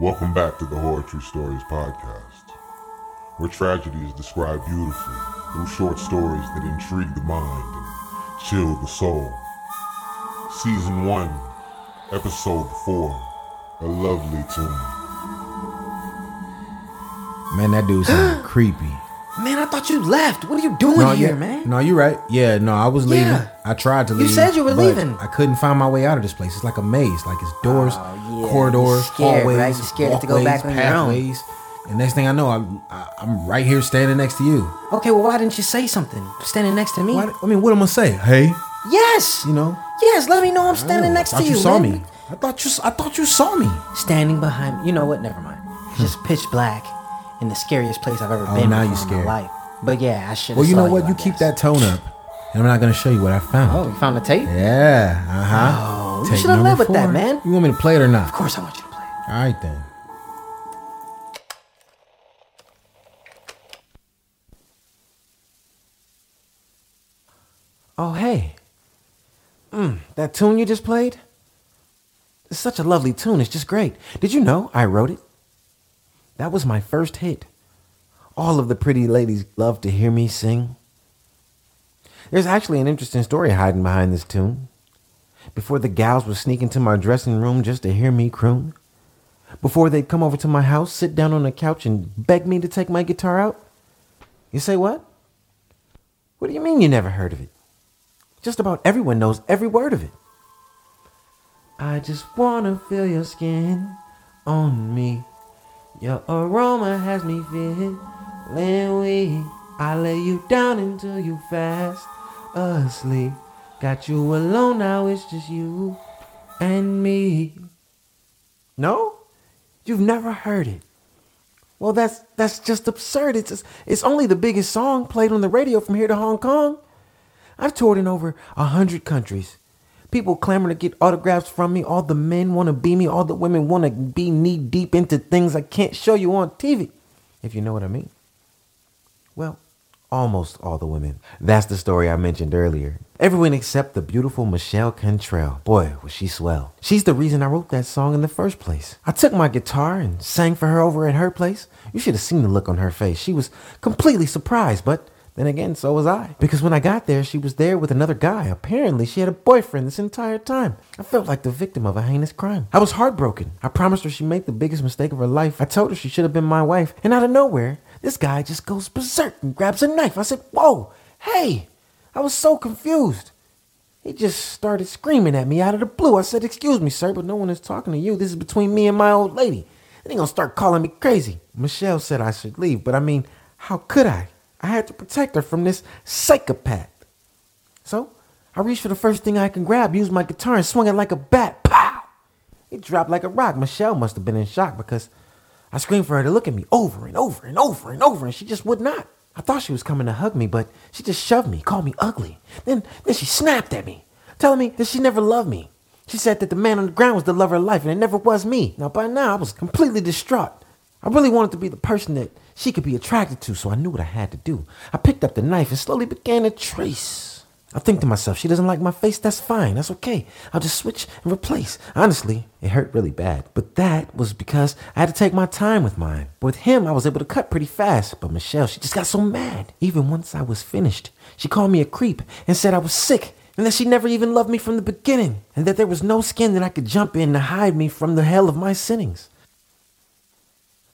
Welcome back to the Horror Tree Stories podcast, where tragedy is described beautifully through short stories that intrigue the mind and chill the soul. Season 1, Episode 4 A Lovely Tune. Man, that dude sounded creepy. Man, I thought you left. What are you doing No, here, yeah, man? No, you're right. Yeah, no, I was leaving. Yeah. I tried to leave. You said you were leaving. I couldn't find my way out of this place. It's like a maze. Like it's doors, Oh, yeah. corridors, scared, hallways, right? You're scared to go back on your own. pathways. And next thing I know, I'm I, I'm right here standing next to you. Okay, well, why didn't you say something? Standing next to me. What, I mean, what am I gonna say? Hey, Yes. you know? Yes. Let me know I'm oh, standing Oh, next I to you. you saw man. me. I thought you. I thought you saw me. Standing behind. You know what? Never mind. It's Just pitch black in the scariest place I've ever Oh, been now you in scared. my life. But yeah, I should. Well, you know what? You keep that tone up, and I'm not gonna show you what I found. Oh, you found the tape? Yeah. Uh huh. Oh, you should've led with that, man. You want me to play it or not? Of course, I want you to play. It. All right then. Oh, hey. Mm, that tune you just played? It's such a lovely tune. It's just great. Did you know I wrote it? That was my first hit. All of the pretty ladies love to hear me sing. There's actually an interesting story hiding behind this tune. Before the gals would sneak into my dressing room just to hear me croon. Before they'd come over to my house, sit down on the couch, and beg me to take my guitar out. You say what? What do you mean you never heard of it? Just about everyone knows every word of it. I just wanna feel your skin on me. Your aroma has me feeling weak. I lay you down until you fast asleep. Got you alone now, it's just you and me. No? You've never heard it. Well, that's that's just absurd. It's just, it's only the biggest song played on the radio from here to Hong Kong. I've toured in over a hundred countries. People clamor to get autographs from me. All the men want to be me. All the women want to be knee deep into things I can't show you on TV, if you know what I mean. Well, almost all the women. That's the story I mentioned earlier. Everyone except the beautiful Michelle Cantrell. Boy, was she swell. She's the reason I wrote that song in the first place. I took my guitar and sang for her over at her place. You should have seen the look on her face. She was completely surprised, but then again, so was I. Because when I got there, she was there with another guy. Apparently, she had a boyfriend this entire time. I felt like the victim of a heinous crime. I was heartbroken. I promised her she'd make the biggest mistake of her life. I told her she should have been my wife. And out of nowhere, this guy just goes berserk and grabs a knife. I said, Whoa, hey. I was so confused. He just started screaming at me out of the blue. I said, Excuse me, sir, but no one is talking to you. This is between me and my old lady. Then he gonna start calling me crazy. Michelle said I should leave, but I mean, how could I? I had to protect her from this psychopath. So I reached for the first thing I can grab, used my guitar, and swung it like a bat. Pow! It dropped like a rock. Michelle must have been in shock because I screamed for her to look at me over and over and over and over, and she just would not. I thought she was coming to hug me, but she just shoved me, called me ugly. Then, then she snapped at me, telling me that she never loved me. She said that the man on the ground was the love of life, and it never was me. Now, by now, I was completely distraught. I really wanted to be the person that she could be attracted to, so I knew what I had to do. I picked up the knife and slowly began to trace. I think to myself, she doesn't like my face, that's fine, that's okay. I'll just switch and replace. Honestly, it hurt really bad. But that was because I had to take my time with mine. With him, I was able to cut pretty fast. But Michelle, she just got so mad. Even once I was finished, she called me a creep and said I was sick and that she never even loved me from the beginning and that there was no skin that I could jump in to hide me from the hell of my sinnings.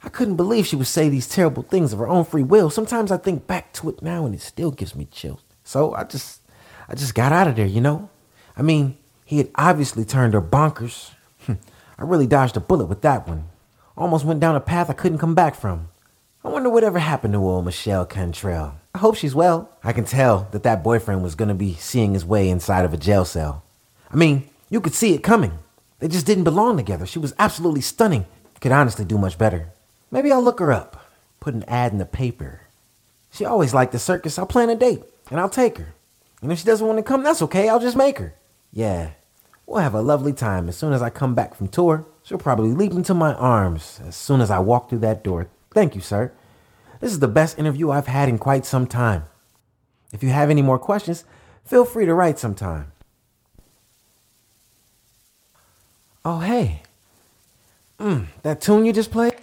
I couldn't believe she would say these terrible things of her own free will. Sometimes I think back to it now and it still gives me chills. So I just I just got out of there, you know? I mean, he had obviously turned her bonkers. Hmm. I really dodged a bullet with that one. Almost went down a path I couldn't come back from. I wonder whatever happened to old Michelle Cantrell. I hope she's well. I can tell that that boyfriend was gonna be seeing his way inside of a jail cell. I mean, you could see it coming. They just didn't belong together. She was absolutely stunning. Could honestly do much better. Maybe I'll look her up. Put an ad in the paper. She always liked the circus. I'll plan a date and I'll take her. And if she doesn't want to come, that's okay. I'll just make her. Yeah. We'll have a lovely time. As soon as I come back from tour, she'll probably leap into my arms as soon as I walk through that door. Thank you, sir. This is the best interview I've had in quite some time. If you have any more questions, feel free to write sometime. Oh, hey. Mm, That tune you just played?